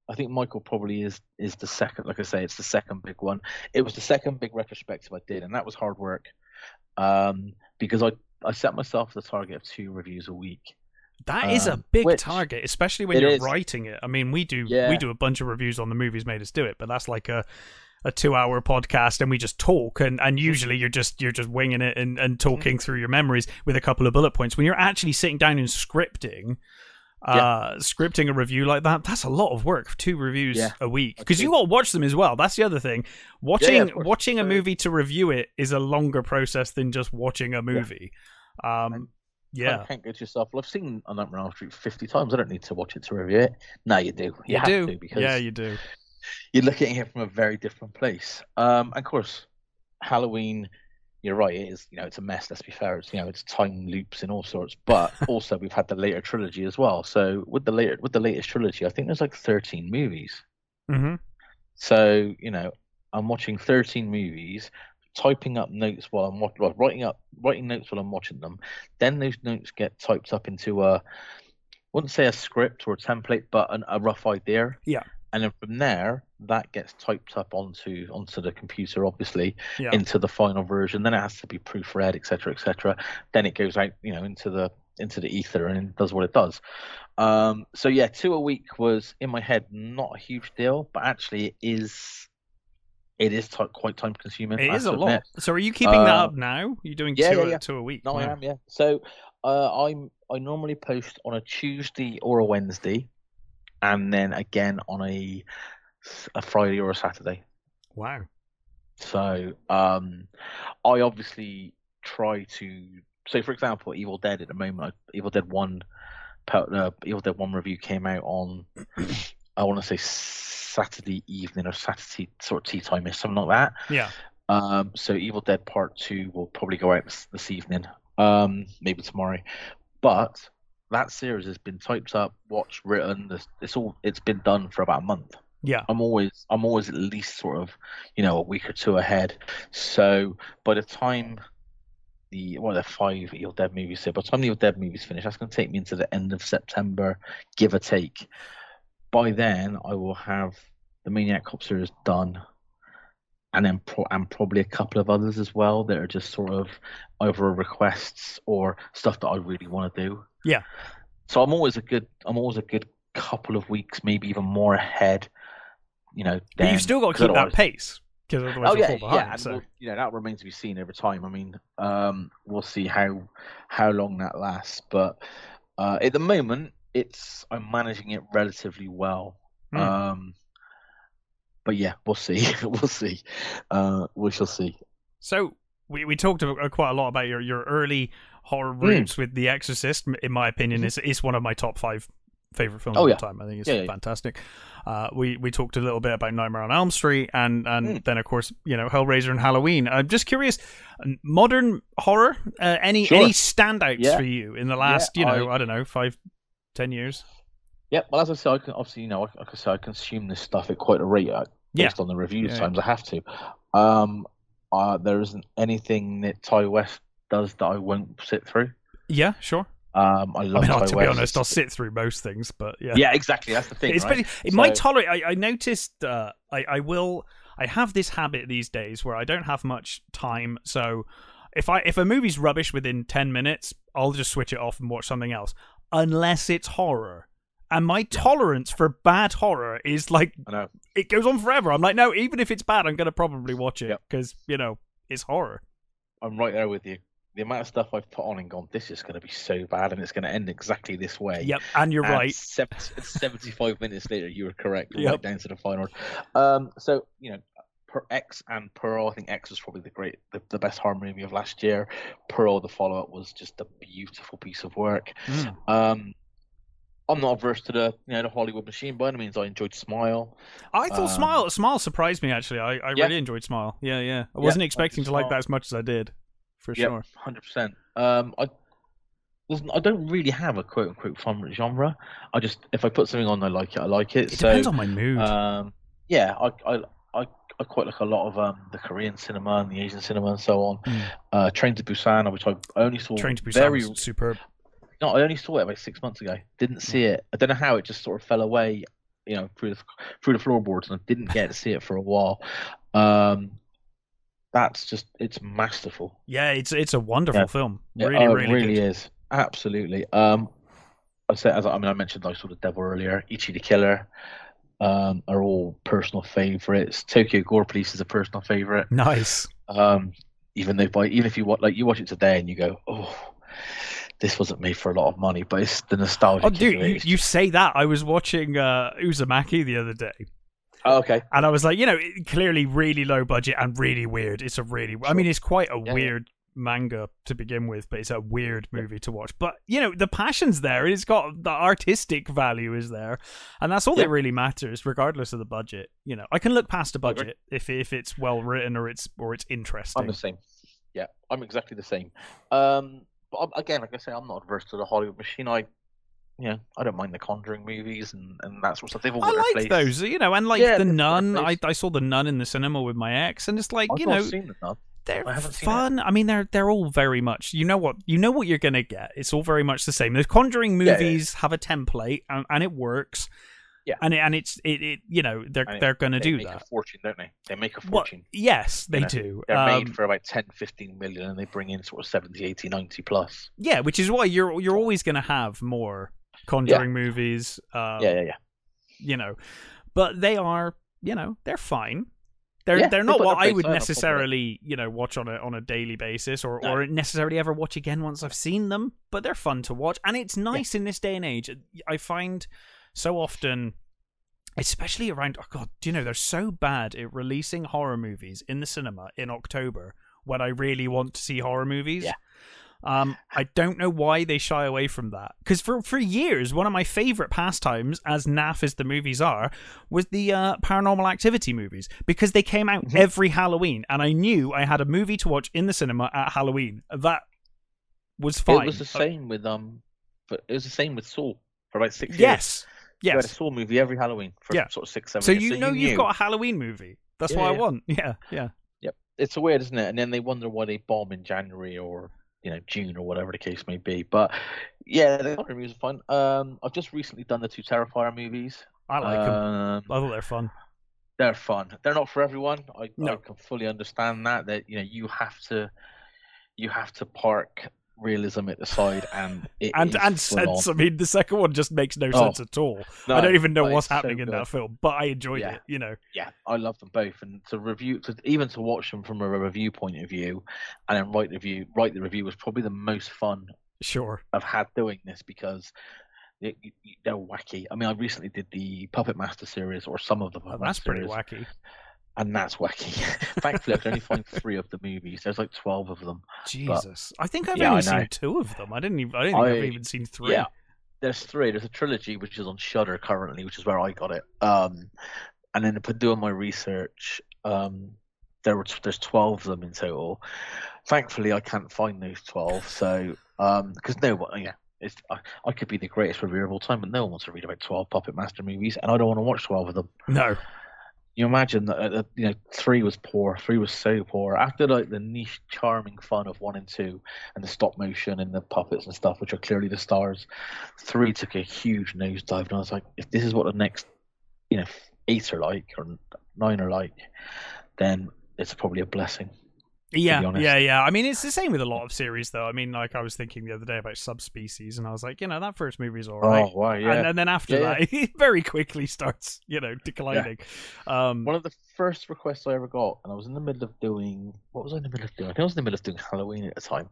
I think Michael probably is is the second. Like I say, it's the second big one. It was the second big retrospective I did, and that was hard work um, because I I set myself the target of two reviews a week. That um, is a um, big target, especially when you're is. writing it. I mean, we do yeah. we do a bunch of reviews on the movies made us do it, but that's like a a two hour podcast and we just talk and, and usually you're just you're just winging it and, and talking mm-hmm. through your memories with a couple of bullet points. When you're actually sitting down and scripting, uh, scripting a review like that that's a lot of work two reviews yeah. a week. Because you got to watch them as well that's the other thing. Watching yeah, watching a movie to review it is a longer process than just watching a movie. Um yeah. can't get yourself. Well, i've seen a nightmare on street 50 times. I don't need to watch it to review it. No you do. You, you do. to because yeah you do. you're looking at it from a very different place. Um and of course halloween you're right. It is, you know, it's a mess. Let's be fair. It's, you know, it's time loops and all sorts. But (laughs) also, we've had the later trilogy as well. So with the later, with the latest trilogy, I think there's like 13 movies. Mm-hmm. So you know, I'm watching 13 movies, typing up notes while I'm well, writing up writing notes while I'm watching them. Then those notes get typed up into a, I wouldn't say a script or a template, but an, a rough idea. Yeah. And then from there, that gets typed up onto onto the computer, obviously, yeah. into the final version. Then it has to be proofread, etc., etc. Then it goes out, you know, into the into the ether and does what it does. Um, so yeah, two a week was in my head not a huge deal, but actually it is it is t- quite time consuming. It is a lot. So are you keeping uh, that up now? You're doing yeah, two, yeah, yeah. two a week. No, I am. Yeah. So uh, I'm I normally post on a Tuesday or a Wednesday, and then again on a a Friday or a Saturday. Wow. So um, I obviously try to. So for example, Evil Dead at the moment, Evil Dead One, uh, Evil Dead One review came out on. I want to say Saturday evening or Saturday sort of tea time or something like that. Yeah. Um, so Evil Dead Part Two will probably go out this, this evening, um, maybe tomorrow. But that series has been typed up, watched, written. It's all it's been done for about a month. Yeah. I'm always I'm always at least sort of you know a week or two ahead. So by the time the what well, the five Evil Dead movies, so by the time the Evil Dead movies finish, that's going to take me into the end of September, give or take by then I will have the Maniac Cop series done, and then pro- and probably a couple of others as well that are just sort of over requests or stuff that I really want to do. Yeah. So I'm always a good I'm always a good couple of weeks, maybe even more ahead. You know, but you've still got to keep that pace because otherwise oh, yeah, behind. Yeah, so. we'll, you know that remains to be seen over time. I mean, um, we'll see how how long that lasts, but uh, at the moment it's I'm managing it relatively well. Mm. Um, but yeah, we'll see. (laughs) we'll see. Uh, we shall see. So we, we talked quite a lot about your, your early horror hmm. roots mm. with The Exorcist. In my opinion, is is one of my top five favorite films oh, of all time. I think it's yeah, fantastic. Yeah. Uh, we we talked a little bit about Nightmare on Elm Street, and and mm. then of course you know Hellraiser and Halloween. I'm just curious, modern horror. Uh, any sure. any standouts yeah. for you in the last you know I, I don't know five ten years? Yeah, well, as I said, I can, obviously, you know, like I said, I consume this stuff at quite a rate uh, based yeah. on the review yeah, times. Yeah. I have to. Um, uh, there isn't anything that Ti West does that I won't sit through. Yeah, sure. Um, I love. I mean, to be honest, I'll sit through most things, but yeah. Yeah, exactly. That's the thing. It's right? it so... might tolerate. I, I noticed. Uh, I I will. I have this habit these days where I don't have much time, so if I if a movie's rubbish within ten minutes, I'll just switch it off and watch something else unless it's horror. And my tolerance for bad horror is like it goes on forever. I'm like, no, even if it's bad, I'm gonna probably watch it because yep. you know it's horror. I'm right there with you. The amount of stuff I've put on and gone, this is going to be so bad, and it's going to end exactly this way. Yep, and you're and right. 70, 75 (laughs) minutes later, you were correct, yep. right down to the final. Um, so you know, per X and Pearl. I think X was probably the great, the, the best horror movie of last year. Pearl, the follow up, was just a beautiful piece of work. Mm. Um, I'm not averse to the you know the Hollywood machine by any means. I enjoyed Smile. I thought um, Smile Smile surprised me actually. I, I yeah. really enjoyed Smile. Yeah, yeah. I wasn't yeah, expecting to like that as much as I did, for yeah, sure. Hundred percent. Um, I I don't really have a quote unquote fun genre. I just if I put something on, I like it. I like it. It so, depends on my mood. Um, yeah, I, I I I quite like a lot of um, the Korean cinema and the Asian cinema and so on. Mm. Uh, Train to Busan, which I only saw Train to Busan very superb. No, I only saw it about six months ago. Didn't see it. I don't know how it just sort of fell away, you know, through the through the floorboards, and I didn't get to see it for a while. Um, that's just it's masterful. Yeah, it's it's a wonderful yeah. film. Really, yeah, oh, really, really good. is. Absolutely. Um, I said as I, I mean I mentioned I saw the Devil earlier. Ichi the Killer. Um, are all personal favorites. Tokyo Gore Police is a personal favorite. Nice. Um, even though by even if you watch like you watch it today and you go, oh, this wasn't made for a lot of money, but it's the nostalgia. Oh, dude, you, you, say that. I was watching uh, Uzumaki the other day. Oh, okay. And I was like, you know, clearly really low budget and really weird. It's a really, sure. I mean, it's quite a yeah, weird yeah. manga to begin with, but it's a weird movie yeah. to watch. But you know, the passion's there. It's got the artistic value is there, and that's all that really matters, regardless of the budget. You know, I can look past a budget if if it's well written or it's or it's interesting. I'm the same. Yeah, I'm exactly the same. Um, but again, like I say, I'm not adverse to the Hollywood machine. I you know, I don't mind the Conjuring movies and, and that sort of stuff. They've all I like place. those, you know, and like yeah, the Nun. I, I saw the Nun in the cinema with my ex, and it's like I've you know, the they're I fun. I mean, they're they're all very much. You know what? You know what you're gonna get. It's all very much the same. The Conjuring movies yeah, yeah. have a template, and, and it works. Yeah, and it, and it's it, it you know they're they're going to do make that. A fortune, don't they? They make a fortune. Well, yes, they you know, do. They're um, made for about 10, 15 million, and they bring in sort of 70, 80, 90 plus. Yeah, which is why you're you're always going to have more Conjuring yeah. movies. Um, yeah, yeah, yeah. You know, but they are you know they're fine. They're yeah, they're not what I would necessarily you know watch on a on a daily basis or no. or necessarily ever watch again once I've seen them. But they're fun to watch, and it's nice yeah. in this day and age. I find so often especially around oh god do you know they're so bad at releasing horror movies in the cinema in october when i really want to see horror movies yeah um, I don't know why they shy away from that. Because for, for years, one of my favorite pastimes, as naff as the movies are, was the uh, paranormal activity movies. Because they came out mm-hmm. every Halloween, and I knew I had a movie to watch in the cinema at Halloween. That was fine. It was the same with um, but it was the same with Saw for about six years. Yes, Yes. You had a Saw movie every Halloween for yeah. sort of six, seven so years. You so know you have got a Halloween movie. That's yeah, what yeah. I want. (laughs) Yeah, yeah. Yep. It's weird, isn't it? And then they wonder why they bomb in January or you know June or whatever the case may be. But yeah, the horror movies are fun. Um, I've just recently done the two Terrifier movies. I like um, them. I thought they're fun. They're fun. They're not for everyone. I, no. I can fully understand that. That you know you have to you have to park realism at the side and and and sense. On. I mean, the second one just makes no oh, sense at all. No, I don't even know what's happening so in that film, but I enjoyed yeah. it. You know. Yeah, I love them both, and to review, to even to watch them from a review point of view, and then write the review, write the review was probably the most fun. Sure. I've had doing this because they're wacky. I mean, I recently did the Puppet Master series, or some of the Puppet oh, that's pretty wacky and that's wacky. (laughs) Thankfully, I can only find three of the movies. There's like twelve of them. Jesus, but, I think I've yeah, only seen two of them. I didn't even. I didn't think I've even seen three. Yeah, there's three. There's a trilogy which is on Shudder currently, which is where I got it. Um, and then upon doing my research, um, there were there's twelve of them in total. Thankfully, I can't find those twelve. So, um, because no one, yeah, it's, I, I, could be the greatest reviewer of all time, but no one wants to read about 12 Puppet Master movies, and I don't want to watch 12 of them. No you imagine that uh, you know three was poor, three was so poor. After like the niche, charming fun of one and two, and the stop motion and the puppets and stuff, which are clearly the stars, three took a huge nosedive. And I was like, if this is what the next, you know, eight are like or nine are like, then it's probably a blessing. Yeah, yeah, yeah. I mean, it's the same with a lot of series, though. I mean, like I was thinking the other day about subspecies, and I was like, you know, that first movie's all right. Oh, wow, yeah. And, and then after yeah, that, yeah. (laughs) it very quickly starts, you know, declining. Yeah. Um, One of the first requests I ever got, and I was in the middle of doing what was I in the middle of doing? I think I was in the middle of doing Halloween at the time,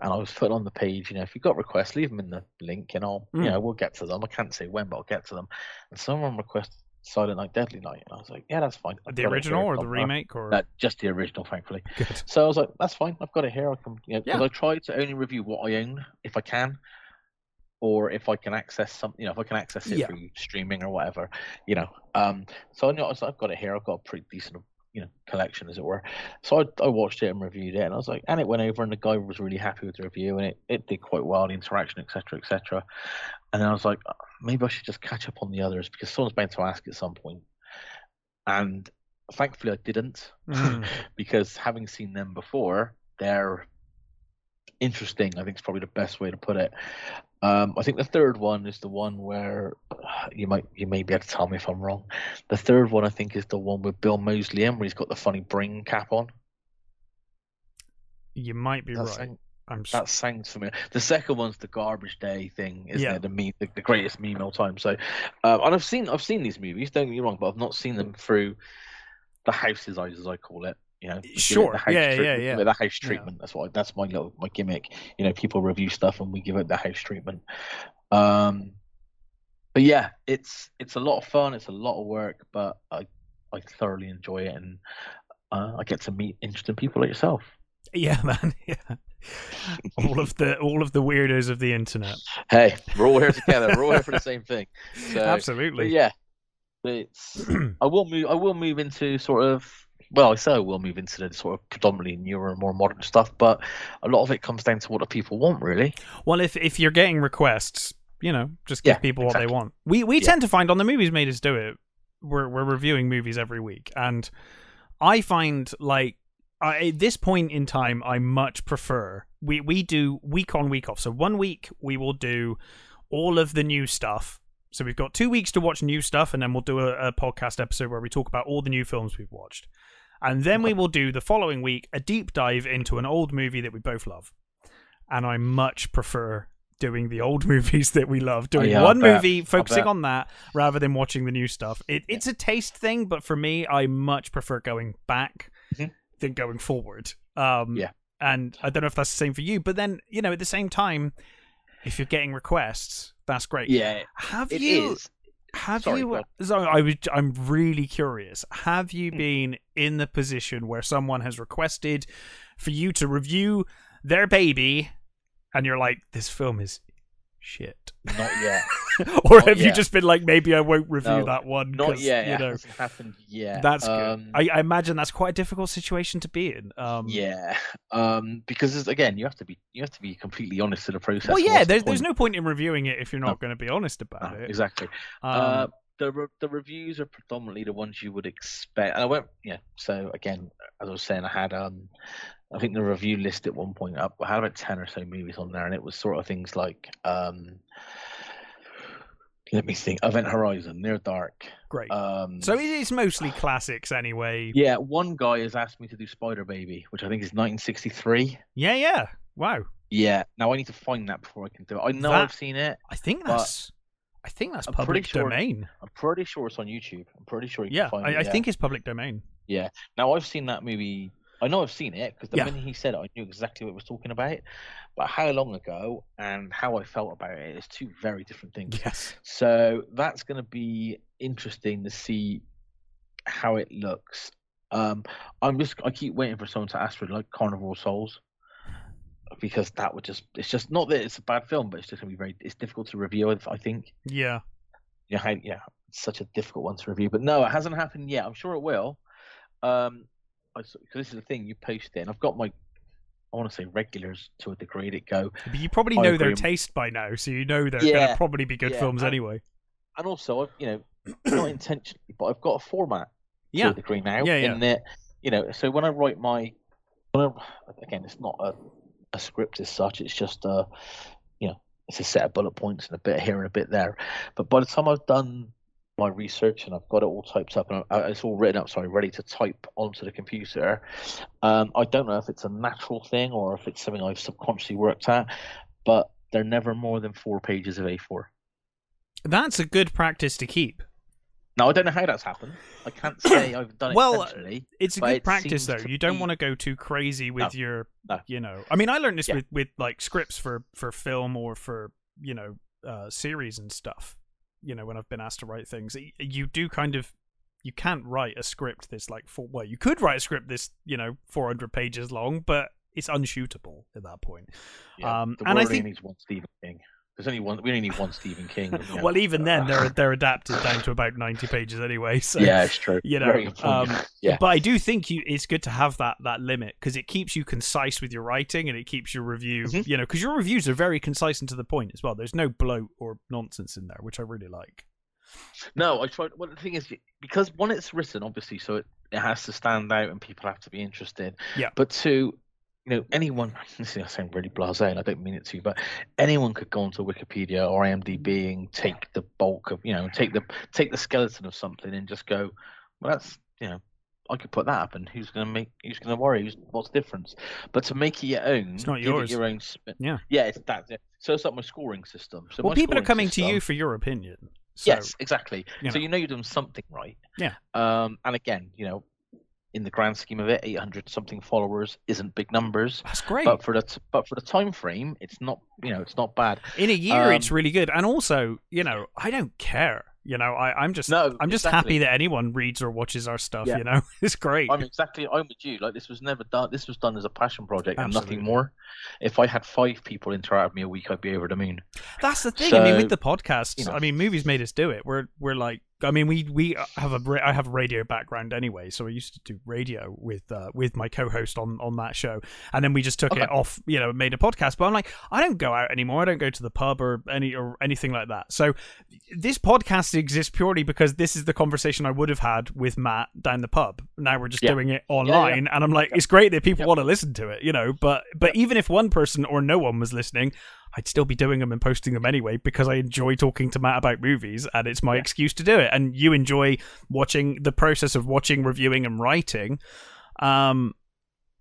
and I was putting on the page, you know, if you've got requests, leave them in the link, and I'll, mm. you know, we'll get to them. I can't say when, but I'll get to them. And someone requested Silent Night, Deadly Night, and I was like, yeah, that's fine. I've the original or the remake, or no, just the original, thankfully. Good. So I was like, that's fine. I've got it here. I can, you know, because yeah. I try to only review what I own if I can, or if I can access some, you know, if I can access it yeah. through streaming or whatever, you know. Um, so I know I've got it here. I've got a pretty decent you know collection as it were. So I, I watched it and reviewed it, and I was like, and it went over, and the guy was really happy with the review, and it, it did quite well, the interaction, etc., etc. And then I was like, uh, maybe I should just catch up on the others because someone's bound to ask at some. And thankfully, I didn't mm. (laughs) because having seen them before, they're interesting. I think it's probably the best way to put it. Um, I think the third one is the one where you might you may be able to tell me if I'm wrong. The third one I think is the one with Bill Moseley in where he's got the funny brain cap on. You might be That's right. I'm that sounds familiar. The second one's the garbage day thing, isn't yeah. it? The meme, the, the, greatest meme all time. So, uh, and I've seen I've seen these movies. Don't get me wrong, but I've not seen them through the house's eyes, as I call it. You know, sure, yeah, yeah, yeah, The house treatment. Yeah. That's what that's my little my gimmick. You know, people review stuff and we give it the house treatment. Um, but yeah, it's it's a lot of fun. It's a lot of work, but I I thoroughly enjoy it, and uh, I get to meet interesting people like yourself. Yeah, (laughs) man. Yeah. all of the all of the weirdos of the internet. Hey, we're all here together. We're all here for the same thing. (laughs) So, Absolutely. Yeah. It's (clears throat) I will move I will move into sort of well, I say I will move into the sort of predominantly newer and more modern stuff, but a lot of it comes down to what the people want, really. Well, if if you're getting requests, you know, just give yeah, people exactly. what they want. We we yeah. tend to find on the movies made us do it. We're we're reviewing movies every week, and I find like I, at this point in time, I much prefer we we do week on week off. So one week we will do all of the new stuff. So we've got two weeks to watch new stuff, and then we'll do a, a podcast episode where we talk about all the new films we've watched. And then we will do the following week a deep dive into an old movie that we both love. And I much prefer doing the old (laughs) movies that we love, doing oh, yeah, one movie, focusing on that rather than watching the new stuff. It, it's a taste thing, but for me, I much prefer going back mm-hmm. than going forward. Um, yeah. And I don't know if that's the same for you, but then, you know, at the same time, if you're getting requests, that's great. Yeah. Have you. Is. Have Sorry, you? So I was. I'm really curious. Have you mm. been in the position where someone has requested for you to review their baby, and you're like, "This film is shit." Not yet. (laughs) or not have yet. you just been like, maybe I won't review no, that one? Not yet. You know, it hasn't happened yet. That's um, good. I, I, imagine that's quite a difficult situation to be in. Um, yeah, um, because again, you have to be you have to be completely honest to the process. Well, yeah, there's the there's no point in reviewing it if you're not no. going to be honest about no, it. Exactly. Um, uh, the re- the reviews are predominantly the ones you would expect. And I went, yeah. So again, as I was saying, I had um, I think the review list at one point up. Had about ten or so movies on there, and it was sort of things like um, let me think. Event Horizon, Near Dark. Great. Um, so it is mostly classics anyway. Yeah, one guy has asked me to do Spider Baby, which I think is 1963. Yeah, yeah. Wow. Yeah. Now I need to find that before I can do it. I know that, I've seen it. I think that's. I think that's I'm public sure, domain. I'm pretty sure it's on YouTube. I'm pretty sure you yeah, I, it, yeah, I think it's public domain. Yeah. Now I've seen that movie I know I've seen it because the yeah. minute he said it, I knew exactly what he was talking about. But how long ago and how I felt about it is two very different things. Yes. So that's going to be interesting to see how it looks. Um, I'm just I keep waiting for someone to ask for like Carnival Souls because that would just it's just not that it's a bad film, but it's just gonna be very it's difficult to review. I think. Yeah. Yeah, yeah, it's such a difficult one to review. But no, it hasn't happened yet. I'm sure it will. Um, because this is the thing you post it, and I've got my I want to say regulars to a degree that go. But you probably know their taste by now, so you know they're yeah, going to probably be good yeah, films and, anyway. And also, I've, you know, (clears throat) not intentionally, but I've got a format yeah. to a degree now. Yeah, yeah. In that, you know, so when I write my, I, again, it's not a, a script as such. It's just a, you know, it's a set of bullet points and a bit here and a bit there. But by the time I've done my research and I've got it all typed up and it's all written up, sorry, ready to type onto the computer. Um, I don't know if it's a natural thing or if it's something I've subconsciously worked at, but they're never more than four pages of A4. That's a good practice to keep. Now I don't know how that's happened. I can't say (coughs) I've done it well. It's a good practice though. You don't be... want to go too crazy with no, your, no. you know. I mean, I learned this yeah. with with like scripts for for film or for you know uh, series and stuff you know when I've been asked to write things, you do kind of you can't write a script this like for well you could write a script this you know 400 pages long, but it's unshootable at that point. Yeah, um, and I think needs one Stephen King. There's only one. We only need one Stephen King. You know, well, even then, they're (laughs) they're adapted down to about ninety pages anyway. (laughs) So yeah, it's true. You know, um, (laughs) yeah. But I do think you, it's good to have that that limit because it keeps you concise with your writing and it keeps your review. Mm-hmm. You know, because your reviews are very concise and to the point as well. There's no bloat or nonsense in there, which I really like. No, I tried. Well, the thing is, because one, it's written obviously, so it, it has to stand out and people have to be interested. Yeah. But two, you know, anyone, (laughs) this is I sound really blasé and I don't mean it to, but anyone could go onto Wikipedia or IMDb and take the bulk of, you know, take the take the skeleton of something and just go, well, that's, you know, I could put that up and who's going to make, who's going to worry? Who's, what's the difference? But to make it your own, it's not yours. your own spin. Yeah. Yeah, it's that. So it's like my scoring system. So well, people are coming system, to you for your opinion. So, yes, exactly. You know. So you know you're doing something right. Yeah. Um, and again, you know, in the grand scheme of it, 800 something followers isn't big numbers. That's great. But for the t- but for the time frame, it's not you know it's not bad. In a year, um, it's really good. And also, you know, I don't care. You know, I, I'm just no, I'm just exactly. happy that anyone reads or watches our stuff. Yeah. You know, (laughs) it's great. I'm exactly I'm with you. Like this was never done. This was done as a passion project Absolutely. and nothing more. If I had five people interact with me a week, I'd be over the moon. That's the thing. So, I mean, with the podcast, you know, I mean, movies made us do it. We're we're like I mean, we we have a I have a radio background anyway, so I used to do radio with uh, with my co-host on on that show, and then we just took okay. it off, you know, made a podcast. But I'm like, I don't go out anymore. I don't go to the pub or any or anything like that. So this podcast exists purely because this is the conversation I would have had with Matt down the pub. Now we're just yeah. doing it online, yeah, yeah. and I'm like, it's great that people want to listen to it, you know. But but even if one person or no one was listening, I'd still be doing them and posting them anyway because I enjoy talking to Matt about movies and it's my yeah. excuse to do it. And you enjoy watching the process of watching, reviewing, and writing. Um,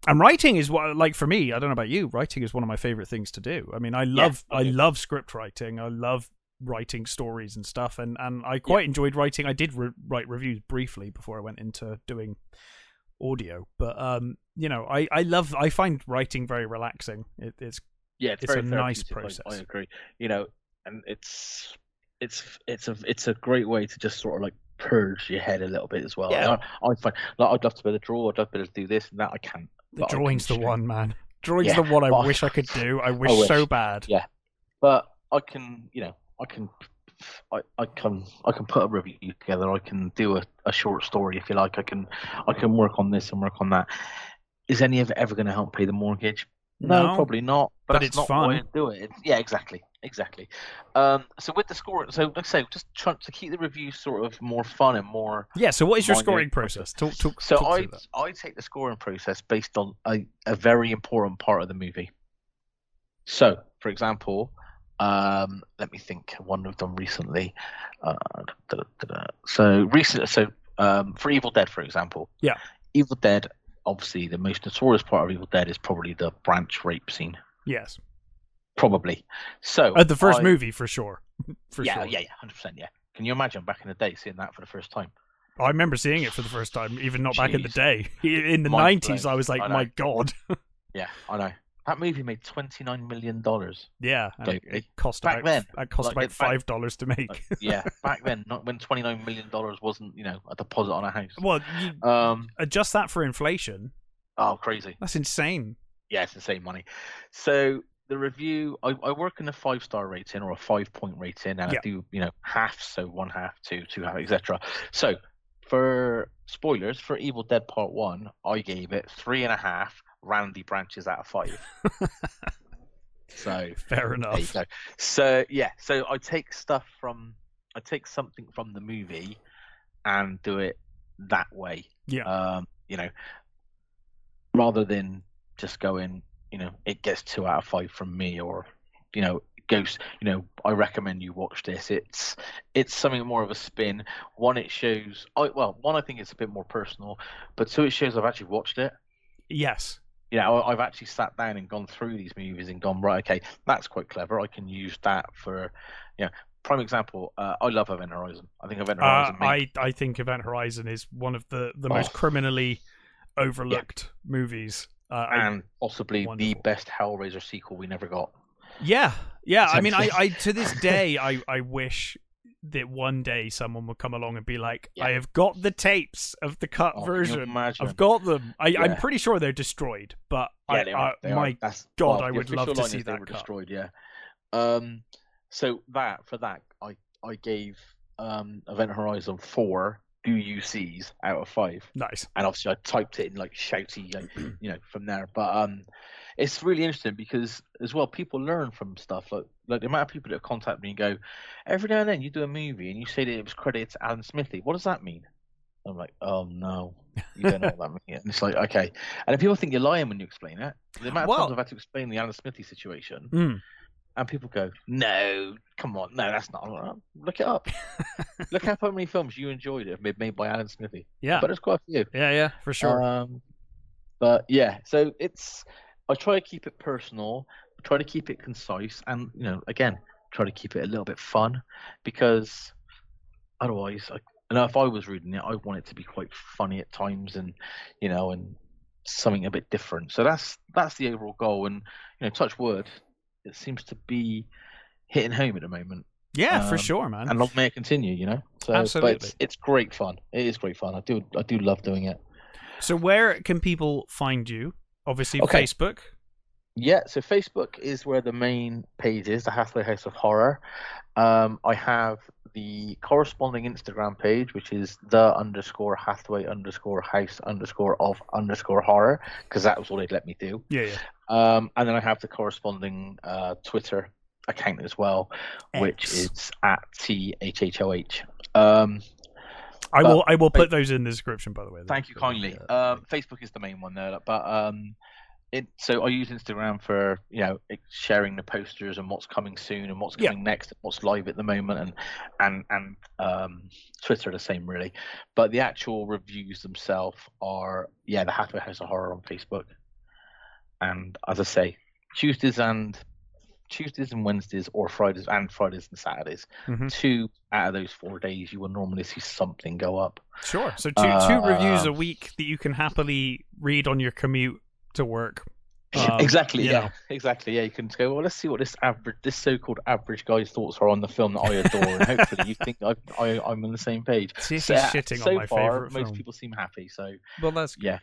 and writing is what, like, for me, I don't know about you, writing is one of my favorite things to do. I mean, I love, yeah, I love script writing. I love writing stories and stuff, and and I quite yeah. enjoyed writing. I did re- write reviews briefly before I went into doing audio, but um, you know, I I love, I find writing very relaxing. It, it's yeah, it's, it's a nice process. I, I, agree. You know, and it's it's it's a it's a great way to just sort of like purge your head a little bit as well. Yeah. I, I find like I'd love to be able to draw. I'd love to be able to do this and that. I can't. The drawing's the one, man. Drawing's yeah, the one I oh, wish I could do. I wish, I wish, so bad. Yeah, but I can. You know, I can. I, I can I can put a review together. I can do a, a short story if you like. I can I can work on this and work on that. Is any of it ever going to help pay the mortgage? No, no, probably not. But, but it's not fun. do it. It's, yeah, exactly, exactly. Um, so with the score, so like I say, just trying to keep the review sort of more fun and more. Yeah. So what is your scoring process? Talk, talk, so talk I I take the scoring process based on a, a very important part of the movie. So, for example, um, let me think. One we've done recently. Uh, da, da, da, so recent. So um, for Evil Dead, for example. Yeah. Evil Dead obviously the most notorious part of Evil Dead is probably the branch rape scene. Yes. Probably. So uh, the first I, movie for sure. (laughs) for yeah, sure. yeah, yeah, hundred percent. Yeah. Can you imagine back in the day seeing that for the first time? I remember seeing it for the first time, even not Jeez. back in the day. (laughs) In the nineties, I was like, "My God!" (laughs) yeah, I know. That movie made twenty nine million dollars. Yeah, it, it, cost back about, then. It cost like, about five dollars to make. Like, (laughs) yeah, back then, not when twenty nine million dollars wasn't you know a deposit on a house. Well, um, adjust that for inflation. Oh, crazy! That's insane. Yeah, it's insane money. So the review, I, I work in a five star rating or a five point rating, and yeah. I do you know half, so one half, two, two half, etc. So for spoilers for Evil Dead Part One, I gave it three and a half Randy branches out of five. (laughs) so fair enough. So yeah, so I take stuff from I take something from the movie and do it that way. Yeah. Um, you know, rather than just going, you know, it gets two out of five from me, or you know, Ghost. You know, I recommend you watch this. It's it's something more of a spin. One, it shows. I well, one, I think it's a bit more personal, but two, it shows I've actually watched it. Yes you know, I've actually sat down and gone through these movies and gone, right, okay, that's quite clever. I can use that for, you know, prime example. Uh, I love Event Horizon. I think Event Horizon. Uh, I I think Event Horizon is one of the the most oh. criminally overlooked yeah. movies, uh, and possibly wonderful. the best Hellraiser sequel we never got. Yeah, yeah. I mean, I, I to this (laughs) day, I I wish that one day someone would come along and be like, yeah. I have got the tapes of the cut oh, version. I've got them. I, am pretty sure they're destroyed, but yeah, I, are. They my. God, well, I would love to see that. They were cut. destroyed, yeah. Um, so that for that, I I gave um Event Horizon four UUCs out of five. Nice. And obviously, I typed it in like shouty, like, you know, from there. But um, it's really interesting because as well, people learn from stuff. Like like the amount of people that contact me and go, every now and then you do a movie and you say that it was credited to Alan Smithee. What does that mean? I'm like, oh no, you don't know what that means. And it's like, okay. And if people think you're lying when you explain it, the amount of well, times I've had to explain the Alan Smithee situation. Mm and people go, "No, come on, no, that's not." Look it up. (laughs) Look up how many films you enjoyed it made by Alan Smithee. Yeah, but it's quite a few. Yeah, yeah, for sure. Um, but yeah, so it's I try to keep it personal, try to keep it concise, and you know, again, try to keep it a little bit fun because otherwise, I, you know, if I was reading it, I want it to be quite funny at times, and you know, and something a bit different. So that's that's the overall goal, and you know, touch wood it seems to be hitting home at the moment. Yeah, um, for sure, man. And long may it continue, you know. So, Absolutely. But it's, it's great fun. It is great fun. I do I do love doing it. So where can people find you? Obviously, okay. Facebook. Yeah, so Facebook is where the main page is, the Hathway House of Horror. Um, I have the corresponding Instagram page, which is the underscore Hathway underscore house underscore of underscore horror, because that was all they'd let me do. Yeah, yeah. Um, and then I have the corresponding uh, Twitter account as well, X. which is at T H H O H. Um, I will. I will put those in the description, by the way. Thank you kindly. Um, Facebook is the main one there, but um, it, so I use Instagram for you know sharing the posters and what's coming soon and what's coming yeah. next, and what's live at the moment, and and and um, Twitter the same really. But the actual reviews themselves are yeah, the Hathway House of Horror on Facebook, and as I say, Tuesdays and Tuesdays and Wednesdays, or Fridays and Fridays and Saturdays. Mm-hmm. Two out of those four days, you will normally see something go up. Sure. So two uh, two reviews a week that you can happily read on your commute to work. (laughs) Um, exactly. Yeah. Know. Exactly. Yeah. You can go. Well, let's see what this average, this so-called average guy's thoughts are on the film that I adore, and hopefully you think I, I, am on the same page. (laughs) See so, shitting so on my far, most film. people seem happy. So. Well, that's yeah.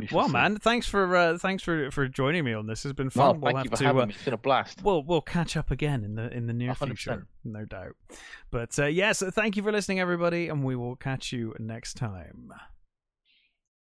We well, see. man, thanks for uh, thanks for, for joining me on this. It's been fun. Well, we'll thank you for to, having uh, me. It's been a blast. We'll we'll catch up again in the in the near 100%. future, no doubt. But uh, yes, thank you for listening, everybody, and we will catch you next time.